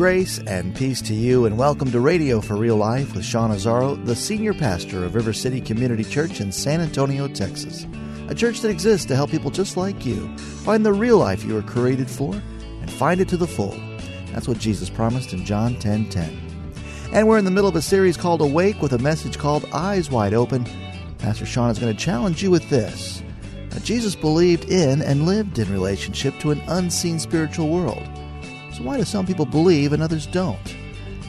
Grace and peace to you, and welcome to Radio for Real Life with Sean Azzaro, the senior pastor of River City Community Church in San Antonio, Texas. A church that exists to help people just like you find the real life you were created for and find it to the full. That's what Jesus promised in John 10 10. And we're in the middle of a series called Awake with a message called Eyes Wide Open. Pastor Sean is going to challenge you with this. Now, Jesus believed in and lived in relationship to an unseen spiritual world. So, why do some people believe and others don't?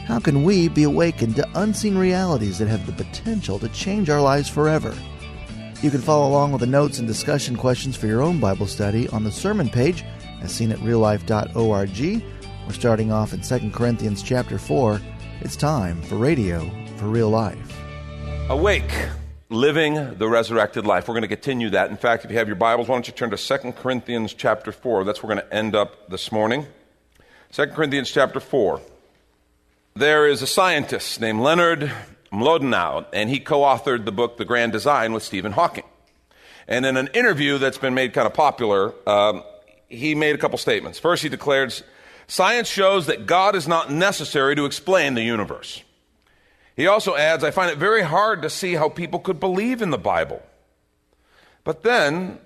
How can we be awakened to unseen realities that have the potential to change our lives forever? You can follow along with the notes and discussion questions for your own Bible study on the sermon page as seen at reallife.org. We're starting off in 2 Corinthians chapter 4. It's time for Radio for Real Life. Awake, living the resurrected life. We're going to continue that. In fact, if you have your Bibles, why don't you turn to 2 Corinthians chapter 4. That's where we're going to end up this morning. 2 Corinthians chapter 4. There is a scientist named Leonard Mlodinow, and he co authored the book The Grand Design with Stephen Hawking. And in an interview that's been made kind of popular, um, he made a couple statements. First, he declared Science shows that God is not necessary to explain the universe. He also adds, I find it very hard to see how people could believe in the Bible. But then,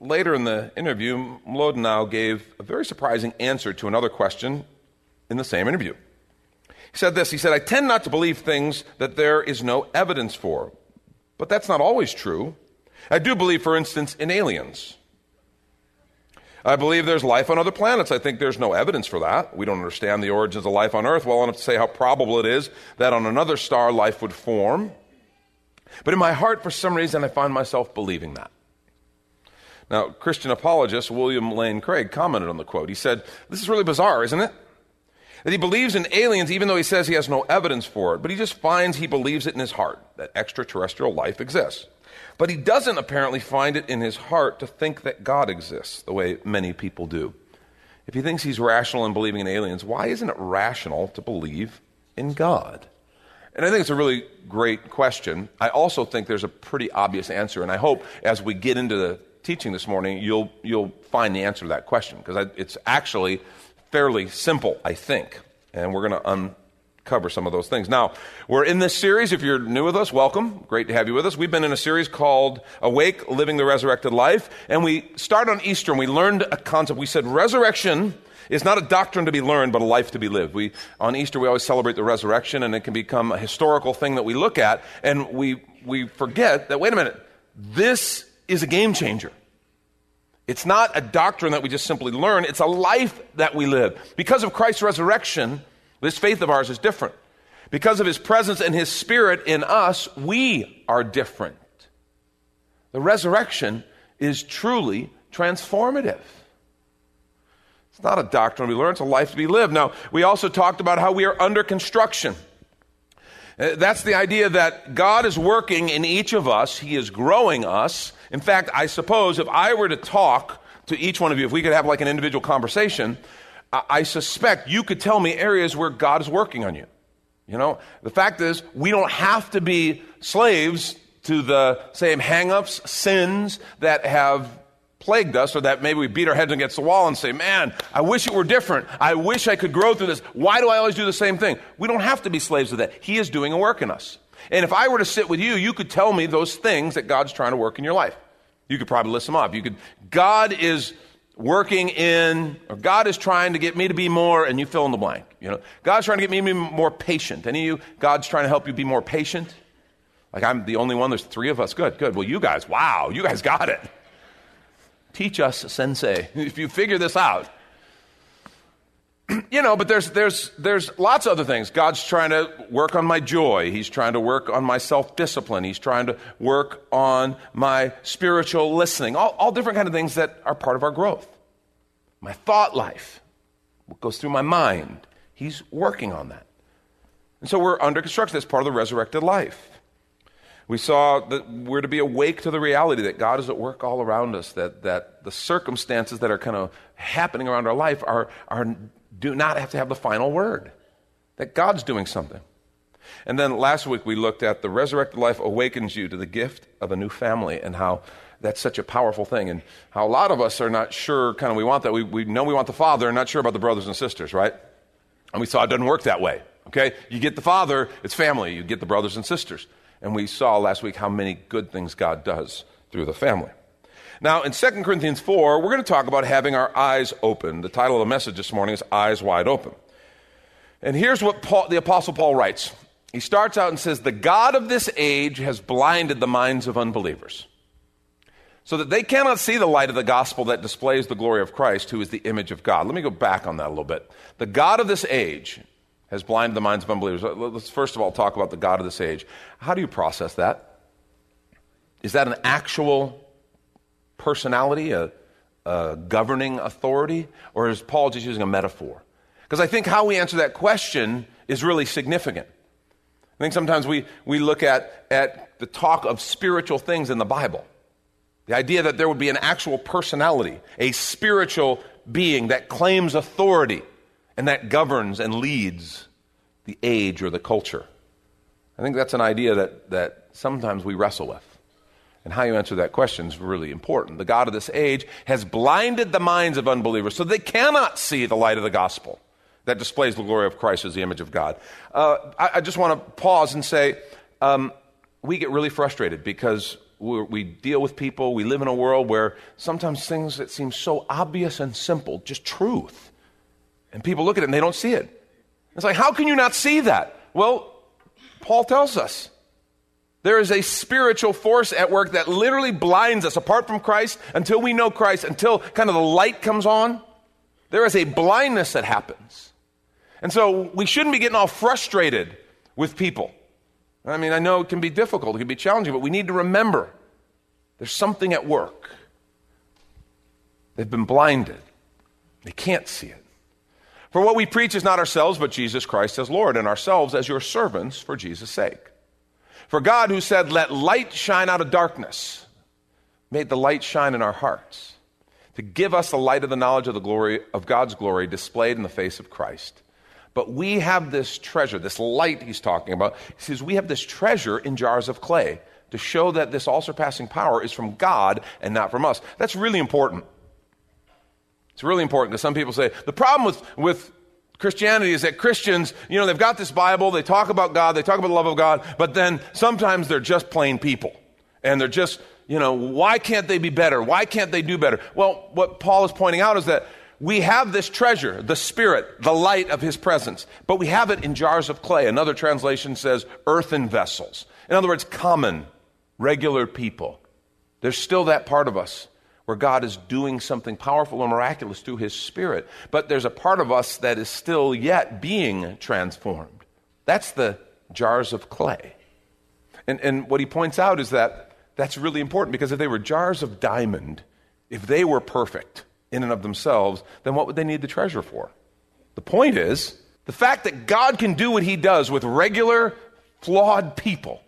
later in the interview, Mlodinow gave a very surprising answer to another question in the same interview. He said this He said, I tend not to believe things that there is no evidence for. But that's not always true. I do believe, for instance, in aliens. I believe there's life on other planets. I think there's no evidence for that. We don't understand the origins of life on Earth well enough to say how probable it is that on another star life would form. But in my heart, for some reason, I find myself believing that. Now, Christian apologist William Lane Craig commented on the quote. He said, This is really bizarre, isn't it? That he believes in aliens even though he says he has no evidence for it, but he just finds he believes it in his heart that extraterrestrial life exists. But he doesn't apparently find it in his heart to think that God exists the way many people do. If he thinks he's rational in believing in aliens, why isn't it rational to believe in God? And I think it's a really great question. I also think there's a pretty obvious answer, and I hope as we get into the teaching this morning, you'll, you'll find the answer to that question, because it's actually fairly simple, I think. And we're going to uncover some of those things. Now, we're in this series. If you're new with us, welcome. Great to have you with us. We've been in a series called Awake, Living the Resurrected Life. And we start on Easter and we learned a concept. We said resurrection is not a doctrine to be learned, but a life to be lived. We, on Easter, we always celebrate the resurrection and it can become a historical thing that we look at. And we, we forget that, wait a minute, this is a game changer. It's not a doctrine that we just simply learn, it's a life that we live. Because of Christ's resurrection, this faith of ours is different. Because of his presence and his spirit in us, we are different. The resurrection is truly transformative. It's not a doctrine we learn, it's a life to be lived. Now, we also talked about how we are under construction. Uh, that's the idea that God is working in each of us, He is growing us. In fact, I suppose if I were to talk to each one of you, if we could have like an individual conversation, I suspect you could tell me areas where God is working on you. You know, the fact is, we don't have to be slaves to the same hangups, sins that have plagued us, or that maybe we beat our heads against the wall and say, Man, I wish it were different. I wish I could grow through this. Why do I always do the same thing? We don't have to be slaves to that. He is doing a work in us. And if I were to sit with you, you could tell me those things that God's trying to work in your life. You could probably list them off. You could, God is working in, or God is trying to get me to be more, and you fill in the blank. You know, God's trying to get me to be more patient. Any of you, God's trying to help you be more patient? Like I'm the only one, there's three of us. Good, good. Well, you guys, wow, you guys got it. Teach us, sensei, if you figure this out. you know, but there's, there's, there's lots of other things. God's trying to work on my joy. He's trying to work on my self discipline. He's trying to work on my spiritual listening. All, all different kind of things that are part of our growth. My thought life. what goes through my mind. He's working on that. And so we're under construction. That's part of the resurrected life. We saw that we're to be awake to the reality that God is at work all around us, that, that the circumstances that are kind of happening around our life are, are, do not have to have the final word, that God's doing something. And then last week we looked at the resurrected life awakens you to the gift of a new family and how that's such a powerful thing and how a lot of us are not sure kind of we want that. We, we know we want the father and not sure about the brothers and sisters, right? And we saw it doesn't work that way. Okay? You get the father, it's family. You get the brothers and sisters. And we saw last week how many good things God does through the family. Now, in 2 Corinthians 4, we're going to talk about having our eyes open. The title of the message this morning is Eyes Wide Open. And here's what Paul, the Apostle Paul writes. He starts out and says, The God of this age has blinded the minds of unbelievers, so that they cannot see the light of the gospel that displays the glory of Christ, who is the image of God. Let me go back on that a little bit. The God of this age has blinded the minds of unbelievers. Let's first of all talk about the God of this age. How do you process that? Is that an actual personality, a, a governing authority, or is Paul just using a metaphor? Because I think how we answer that question is really significant. I think sometimes we, we look at, at the talk of spiritual things in the Bible. The idea that there would be an actual personality, a spiritual being that claims authority and that governs and leads the age or the culture. I think that's an idea that, that sometimes we wrestle with. And how you answer that question is really important. The God of this age has blinded the minds of unbelievers so they cannot see the light of the gospel that displays the glory of Christ as the image of God. Uh, I, I, just want to pause and say um, we get really frustrated because we deal with people, we live in a world where sometimes things that seem so obvious and simple, just truth, and people look at it and they don't see it. It's like, how can you not see that? Well, Paul tells us there is a spiritual force at work that literally blinds us apart from Christ until we know Christ, until kind of the light comes on. There is a blindness that happens. And so we shouldn't be getting all frustrated with people. I mean, I know it can be difficult, it can be challenging, but we need to remember there's something at work. They've been blinded, they can't see it. For what we preach is not ourselves, but Jesus Christ as Lord, and ourselves as your servants for Jesus' sake. For God, who said, Let light shine out of darkness, made the light shine in our hearts to give us the light of the knowledge of the glory of God's glory displayed in the face of Christ. But we have this treasure, this light he's talking about. He says, We have this treasure in jars of clay to show that this all surpassing power is from God and not from us. That's really important. It's really important because some people say the problem with, with Christianity is that Christians, you know, they've got this Bible, they talk about God, they talk about the love of God, but then sometimes they're just plain people. And they're just, you know, why can't they be better? Why can't they do better? Well, what Paul is pointing out is that we have this treasure, the Spirit, the light of His presence, but we have it in jars of clay. Another translation says earthen vessels. In other words, common, regular people. There's still that part of us where God is doing something powerful and miraculous through His Spirit. But there's a part of us that is still yet being transformed. That's the jars of clay. And, and what he points out is that that's really important because if they were jars of diamond, if they were perfect in and of themselves, then what would they need the treasure for? The point is, the fact that God can do what he does with regular, flawed people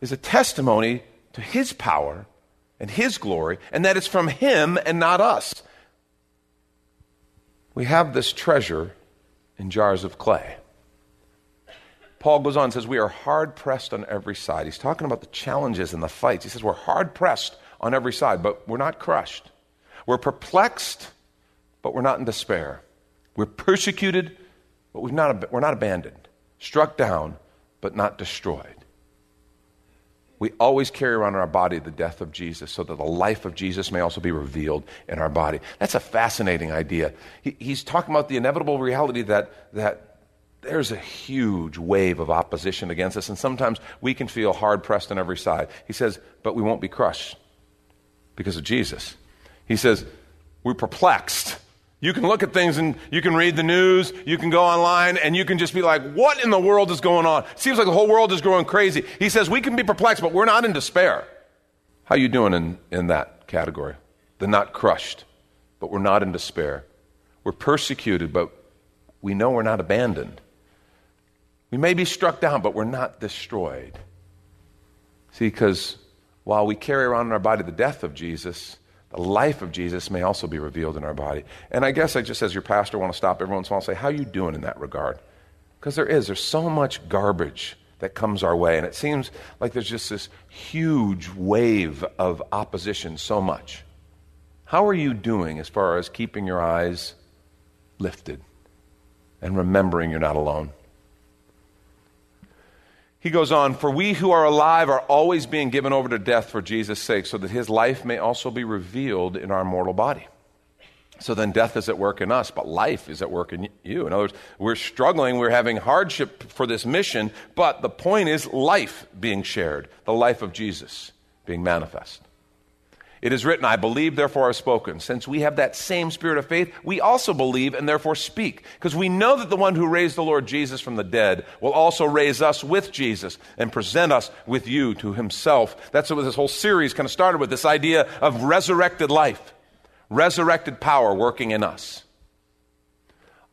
is a testimony to his power and His glory, and that it's from Him and not us. We have this treasure in jars of clay. Paul goes on and says, We are hard pressed on every side. He's talking about the challenges and the fights. He says, We're hard pressed on every side, but we're not crushed. We're perplexed, but we're not in despair. We're persecuted, but we've not, we're not abandoned. Struck down, but not destroyed we always carry around in our body the death of Jesus so that the life of Jesus may also be revealed in our body. That's a fascinating idea. He, he's talking about the inevitable reality that, that there's a huge wave of opposition against us, and sometimes we can feel hard pressed on every side. He says, but we won't be crushed because of Jesus. He says, we're perplexed you can look at things and you can read the news, you can go online, and you can just be like, what in the world is going on? It seems like the whole world is growing crazy. He says, we can be perplexed, but we're not in despair. How you doing in, in that category? The not crushed, but we're not in despair. We're persecuted, but we know we're not abandoned. We may be struck down, but we're not destroyed. See, because while we carry around in our body the death of Jesus, the life of Jesus may also be revealed in our body. And I guess I just, as your pastor, want to stop every once in a while and say, How are you doing in that regard? Because there is. There's so much garbage that comes our way, and it seems like there's just this huge wave of opposition, so much. How are you doing as far as keeping your eyes lifted and remembering you're not alone? He goes on, For we who are alive are always being given over to death for Jesus' sake, so that his life may also be revealed in our mortal body. So then death is at work in us, but life is at work in you. In other words, we're struggling, we're having hardship for this mission, but the point is life being shared, the life of Jesus being manifest. It is written, I believe, therefore I've spoken. Since we have that same spirit of faith, we also believe and therefore speak. Because we know that the one who raised the Lord Jesus from the dead will also raise us with Jesus and present us with you to himself. That's what this whole series kind of started with this idea of resurrected life, resurrected power working in us.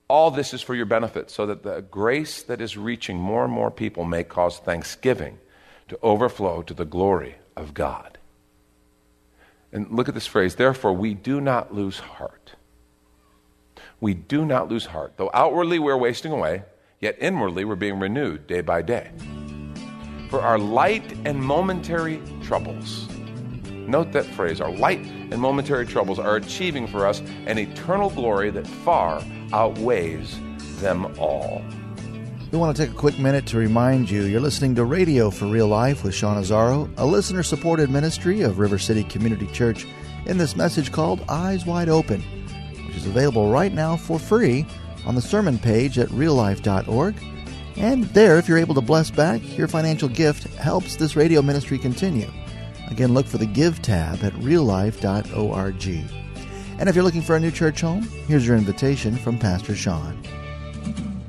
All this is for your benefit, so that the grace that is reaching more and more people may cause thanksgiving to overflow to the glory of God. And look at this phrase, therefore, we do not lose heart. We do not lose heart. Though outwardly we're wasting away, yet inwardly we're being renewed day by day. For our light and momentary troubles, note that phrase, our light and momentary troubles are achieving for us an eternal glory that far outweighs them all. We want to take a quick minute to remind you you're listening to Radio for Real Life with Sean Azzaro, a listener supported ministry of River City Community Church, in this message called Eyes Wide Open, which is available right now for free on the sermon page at reallife.org. And there, if you're able to bless back, your financial gift helps this radio ministry continue. Again, look for the Give tab at reallife.org. And if you're looking for a new church home, here's your invitation from Pastor Sean.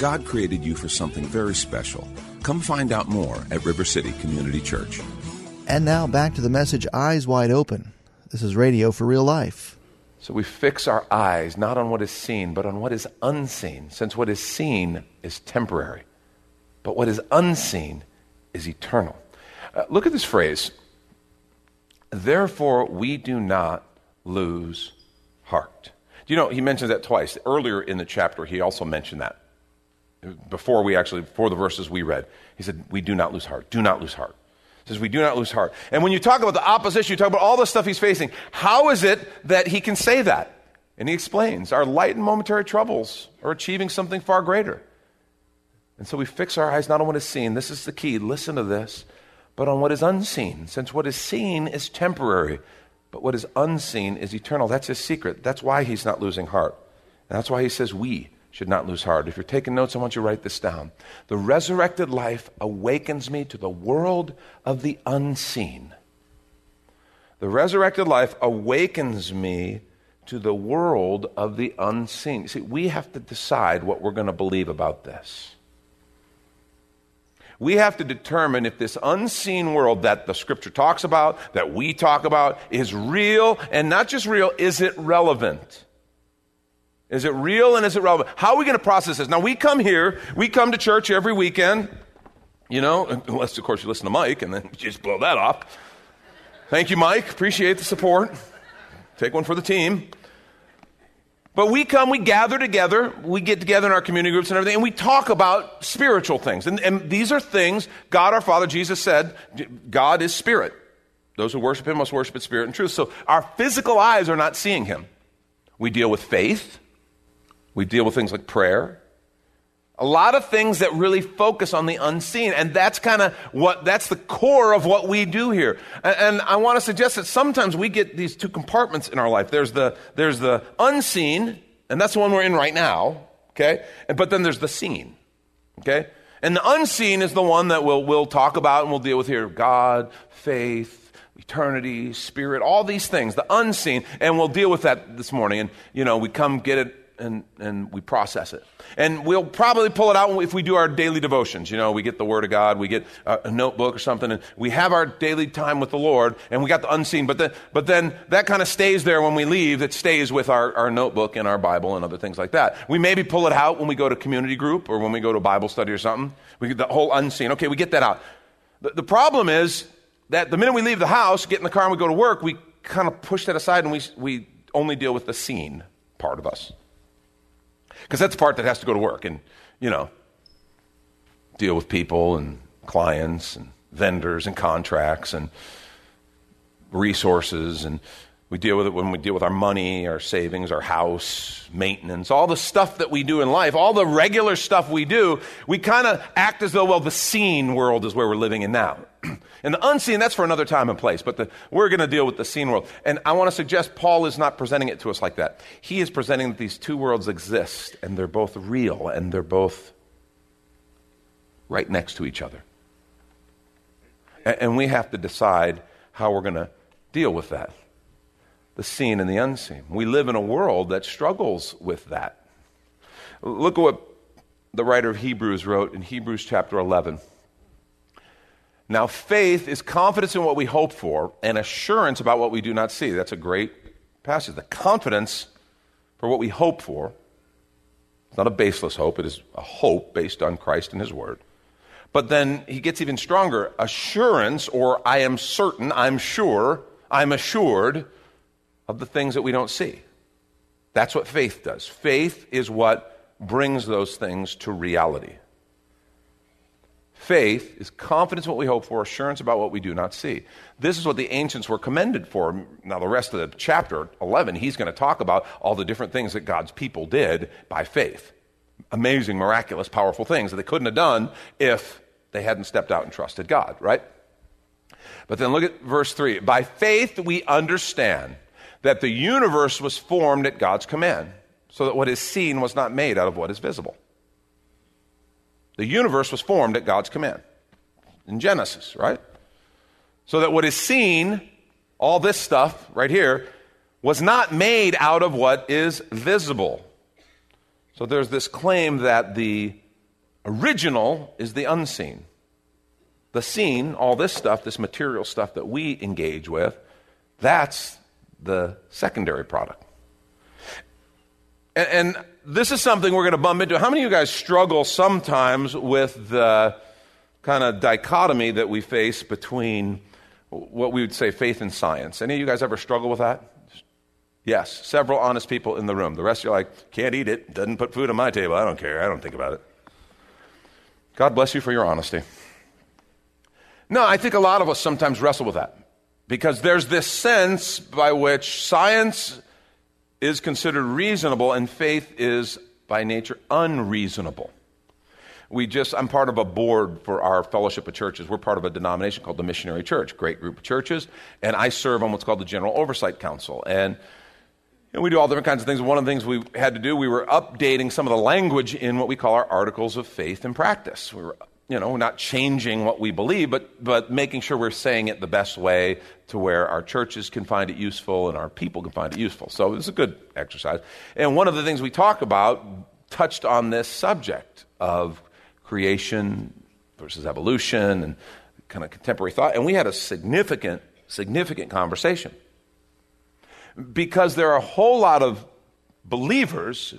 God created you for something very special. Come find out more at River City Community Church. And now back to the message Eyes Wide Open. This is radio for real life. So we fix our eyes not on what is seen, but on what is unseen, since what is seen is temporary, but what is unseen is eternal. Uh, look at this phrase. Therefore, we do not lose heart. Do you know, he mentions that twice. Earlier in the chapter, he also mentioned that. Before we actually, before the verses we read, he said, We do not lose heart. Do not lose heart. He says, We do not lose heart. And when you talk about the opposition, you talk about all the stuff he's facing. How is it that he can say that? And he explains, Our light and momentary troubles are achieving something far greater. And so we fix our eyes not on what is seen. This is the key. Listen to this. But on what is unseen, since what is seen is temporary, but what is unseen is eternal. That's his secret. That's why he's not losing heart. And that's why he says, We should not lose heart. If you're taking notes, I want you to write this down. The resurrected life awakens me to the world of the unseen. The resurrected life awakens me to the world of the unseen. See, we have to decide what we're going to believe about this. We have to determine if this unseen world that the scripture talks about, that we talk about, is real and not just real, is it relevant? Is it real and is it relevant? How are we going to process this? Now, we come here, we come to church every weekend, you know, unless, of course, you listen to Mike and then just blow that off. Thank you, Mike. Appreciate the support. Take one for the team. But we come, we gather together, we get together in our community groups and everything, and we talk about spiritual things. And, and these are things God our Father, Jesus said, God is spirit. Those who worship him must worship in spirit and truth. So our physical eyes are not seeing him. We deal with faith, we deal with things like prayer, a lot of things that really focus on the unseen. And that's kind of what, that's the core of what we do here. And, and, I want to suggest that sometimes we get these two compartments in our life. There's the, there's the unseen, and that's the one we're in right now, okay? And, but then there's the seen, okay? And the unseen is the one that we'll, we'll talk about and we'll deal with here God, faith, eternity, spirit, all these things, the unseen, and we'll deal with that this morning. And, you know, we come get it and, and we process it. And we'll probably pull it out if we do our daily devotions. You know, we get the Word of God, we get a, notebook or something, and we have our daily time with the Lord, and we got the unseen. But, the, but then that kind of stays there when we leave. It stays with our, our notebook and our Bible and other things like that. We maybe pull it out when we go to community group or when we go to Bible study or something. We get the whole unseen. Okay, we get that out. The, the problem is that the minute we leave the house, get in the car, and we go to work, we kind of push that aside and we, we only deal with the seen part of us. Because that's the part that has to go to work and, you know, deal with people and clients and vendors and contracts and resources and we deal with it when we deal with our money, our savings, our house, maintenance, all the stuff that we do in life, all the regular stuff we do, we kind of act as though, well, the seen world is where we're living in now. And the unseen, that's for another time and place, but the, we're going to deal with the seen world. And I want to suggest Paul is not presenting it to us like that. He is presenting that these two worlds exist, and they're both real, and they're both right next to each other. and, and we have to decide how we're going to deal with that the seen and the unseen. We live in a world that struggles with that. Look at what the writer of Hebrews wrote in Hebrews chapter 11. Now, faith is confidence in what we hope for and assurance about what we do not see. That's a great passage. The confidence for what we hope for. It's not a baseless hope, it is a hope based on Christ and His Word. But then he gets even stronger assurance, or I am certain, I'm sure, I'm assured of the things that we don't see. That's what faith does. Faith is what brings those things to reality. Faith is confidence in what we hope for, assurance about what we do not see. This is what the ancients were commended for. Now, the rest of the chapter 11, he's going to talk about all the different things that God's people did by faith. Amazing, miraculous, powerful things that they couldn't have done if they hadn't stepped out and trusted God, right? But then look at verse 3. By faith we understand that the universe was formed at God's command, so that what is seen was not made out of what is visible. The universe was formed at God's command in Genesis, right? So that what is seen, all this stuff right here, was not made out of what is visible. So there's this claim that the original is the unseen. The seen, all this stuff, this material stuff that we engage with, that's the secondary product. And, and this is something we're going to bump into. How many of you guys struggle sometimes with the kind of dichotomy that we face between what we would say faith and science? Any of you guys ever struggle with that? Yes, several honest people in the room. The rest are like, can't eat it, doesn't put food on my table. I don't care. I don't think about it. God bless you for your honesty. No, I think a lot of us sometimes wrestle with that. Because there's this sense by which science is considered reasonable and faith is by nature unreasonable. We just, I'm part of a board for our fellowship of churches. We're part of a denomination called the Missionary Church, great group of churches, and I serve on what's called the General Oversight Council. And and we do all different kinds of things. One of the things we had to do, we were updating some of the language in what we call our articles of faith and practice. We were you know, not changing what we believe, but, but making sure we're saying it the best way to where our churches can find it useful and our people can find it useful. So it's a good exercise. And one of the things we talk about touched on this subject of creation versus evolution and kind of contemporary thought. And we had a significant, significant conversation. Because there are a whole lot of believers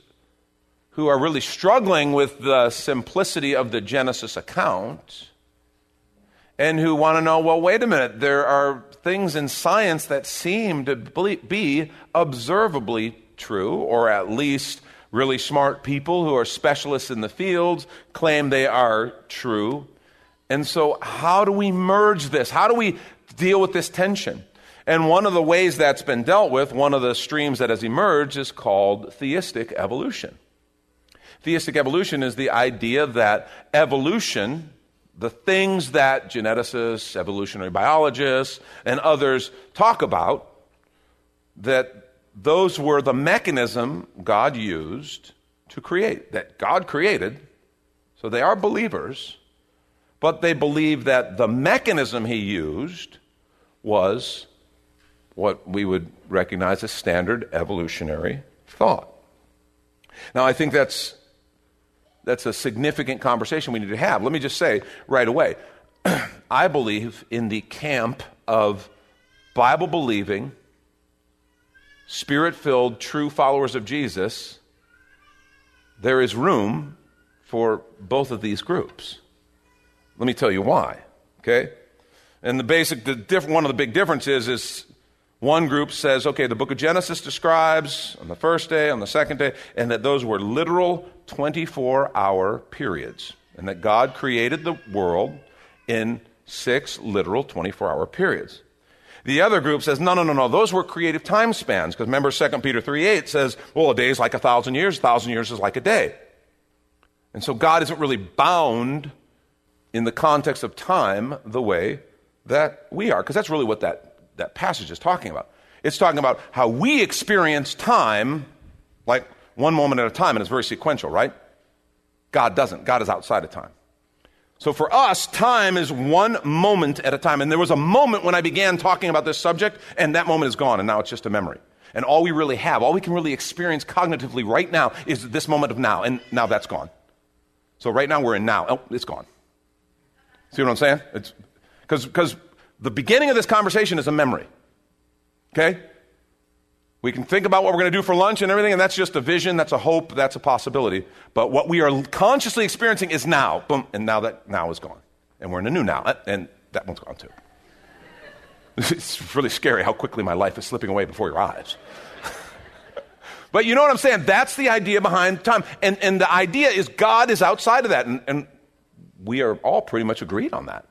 who are really struggling with the simplicity of the Genesis account and who want to know well, wait a minute, there are things in science that seem to be observably true, or at least really smart people who are specialists in the field claim they are true. And so, how do we merge this? How do we deal with this tension? And one of the ways that's been dealt with, one of the streams that has emerged, is called theistic evolution. Theistic evolution is the idea that evolution, the things that geneticists, evolutionary biologists, and others talk about, that those were the mechanism God used to create, that God created. So they are believers, but they believe that the mechanism He used was what we would recognize as standard evolutionary thought. Now, I think that's, that's a significant conversation we need to have. Let me just say right away I believe in the camp of Bible believing, spirit filled, true followers of Jesus. There is room for both of these groups. Let me tell you why, okay? And the basic, the diff, one of the big differences is one group says, okay, the book of Genesis describes on the first day, on the second day, and that those were literal 24 hour periods, and that God created the world in six literal 24 hour periods. The other group says, no, no, no, no, those were creative time spans, because remember 2 Peter 3 8 says, well, a day is like a thousand years, a thousand years is like a day. And so God isn't really bound in the context of time the way that we are, because that's really what that that passage is talking about. It's talking about how we experience time like one moment at a time, and it's very sequential, right? God doesn't. God is outside of time. So for us, time is one moment at a time. And there was a moment when I began talking about this subject, and that moment is gone, and now it's just a memory. And all we really have, all we can really experience cognitively right now is this moment of now, and now that's gone. So right now we're in now. Oh, it's gone. See what I'm saying? It's because the beginning of this conversation is a memory. Okay? We can think about what we're going to do for lunch and everything, and that's just a vision, that's a hope, that's a possibility. But what we are consciously experiencing is now. Boom, and now that now is gone. And we're in a new now, and that one's gone too. It's really scary how quickly my life is slipping away before your eyes. but you know what I'm saying? That's the idea behind time. And, and the idea is God is outside of that, and, and we are all pretty much agreed on that.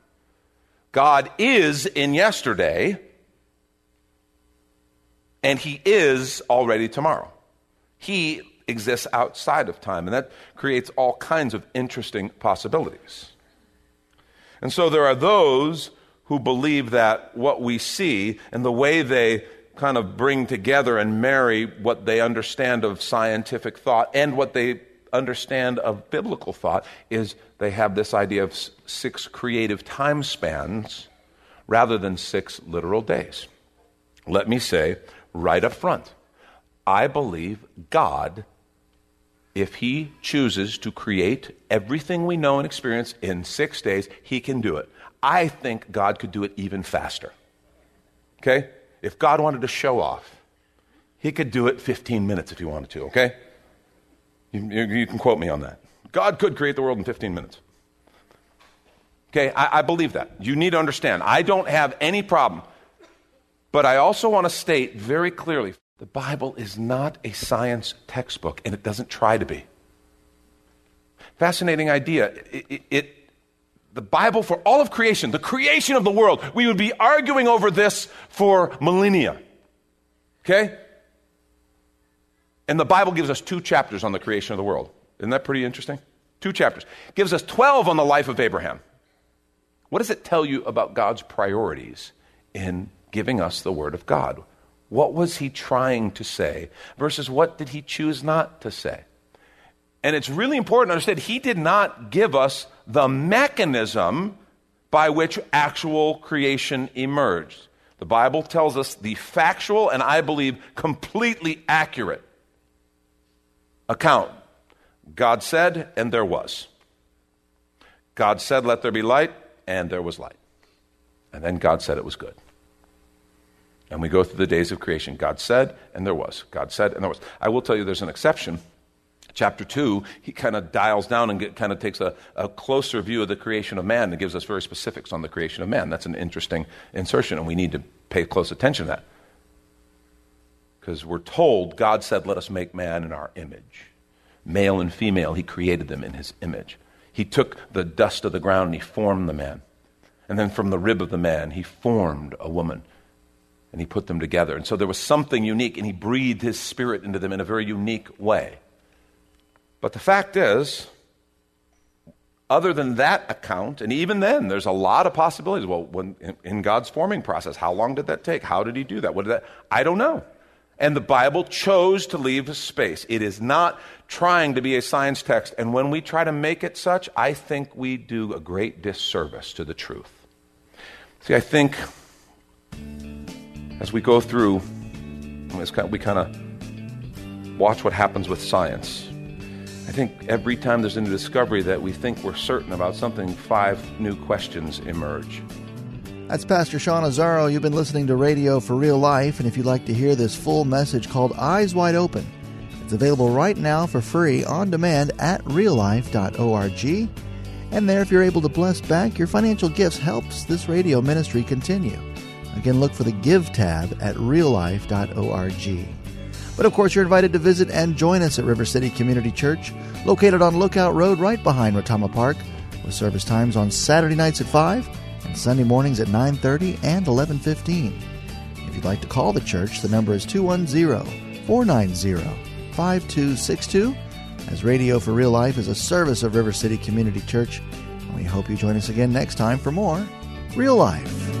God is in yesterday, and He is already tomorrow. He exists outside of time, and that creates all kinds of interesting possibilities. And so there are those who believe that what we see and the way they kind of bring together and marry what they understand of scientific thought and what they understand of biblical thought is they have this idea of six creative time spans rather than six literal days. Let me say right up front I believe God, if He chooses to create everything we know and experience in six days, He can do it. I think God could do it even faster. Okay? If God wanted to show off, He could do it 15 minutes if He wanted to, okay? You, you, can quote me on that. God could create the world in 15 minutes. Okay, I, I believe that. You need to understand. I don't have any problem. But I also want to state very clearly the Bible is not a science textbook, and it doesn't try to be. Fascinating idea. It, it, it, the Bible for all of creation, the creation of the world, we would be arguing over this for millennia. Okay? And the Bible gives us two chapters on the creation of the world. Isn't that pretty interesting? Two chapters. Gives us 12 on the life of Abraham. What does it tell you about God's priorities in giving us the Word of God? What was he trying to say versus what did he choose not to say? And it's really important to understand he did not give us the mechanism by which actual creation emerged. The Bible tells us the factual and I believe completely accurate account. God said, and there was. God said, Let there be light, and there was light. And then God said it was good. And we go through the days of creation. God said, and there was. God said, and there was. I will tell you there's an exception. Chapter 2, he kind of dials down and get, kind of takes a, a closer view of the creation of man and gives us very specifics on the creation of man. That's an interesting insertion, and we need to pay close attention to that. Because we're told God said, Let us make man in our image. Male and female, he created them in his image. He took the dust of the ground and he formed the man. And then from the rib of the man, he formed a woman and he put them together. And so there was something unique, and he breathed his spirit into them in a very unique way. But the fact is, other than that account, and even then, there's a lot of possibilities. Well, when, in, in God's forming process, how long did that take? How did he do that? What did that? I don't know. And the Bible chose to leave a space. It is not trying to be a science text. And when we try to make it such, I think we do a great disservice to the truth. See, I think as we go through, we kind of watch what happens with science. I think every time there's a new discovery that we think we're certain about something, five new questions emerge. That's Pastor Sean Azzaro. You've been listening to Radio for Real Life, and if you'd like to hear this full message called Eyes Wide Open, it's available right now for free on demand at reallife.org. And there, if you're able to bless back, your financial gifts helps this radio ministry continue. Again, look for the Give tab at reallife.org. But of course, you're invited to visit and join us at River City Community Church, located on Lookout Road right behind Rotama Park, with service times on Saturday nights at 5 Sunday mornings at 9:30 and 11:15. If you'd like to call the church, the number is 210-490-5262 as Radio for Real Life is a service of River City Community Church. And we hope you join us again next time for more Real Life.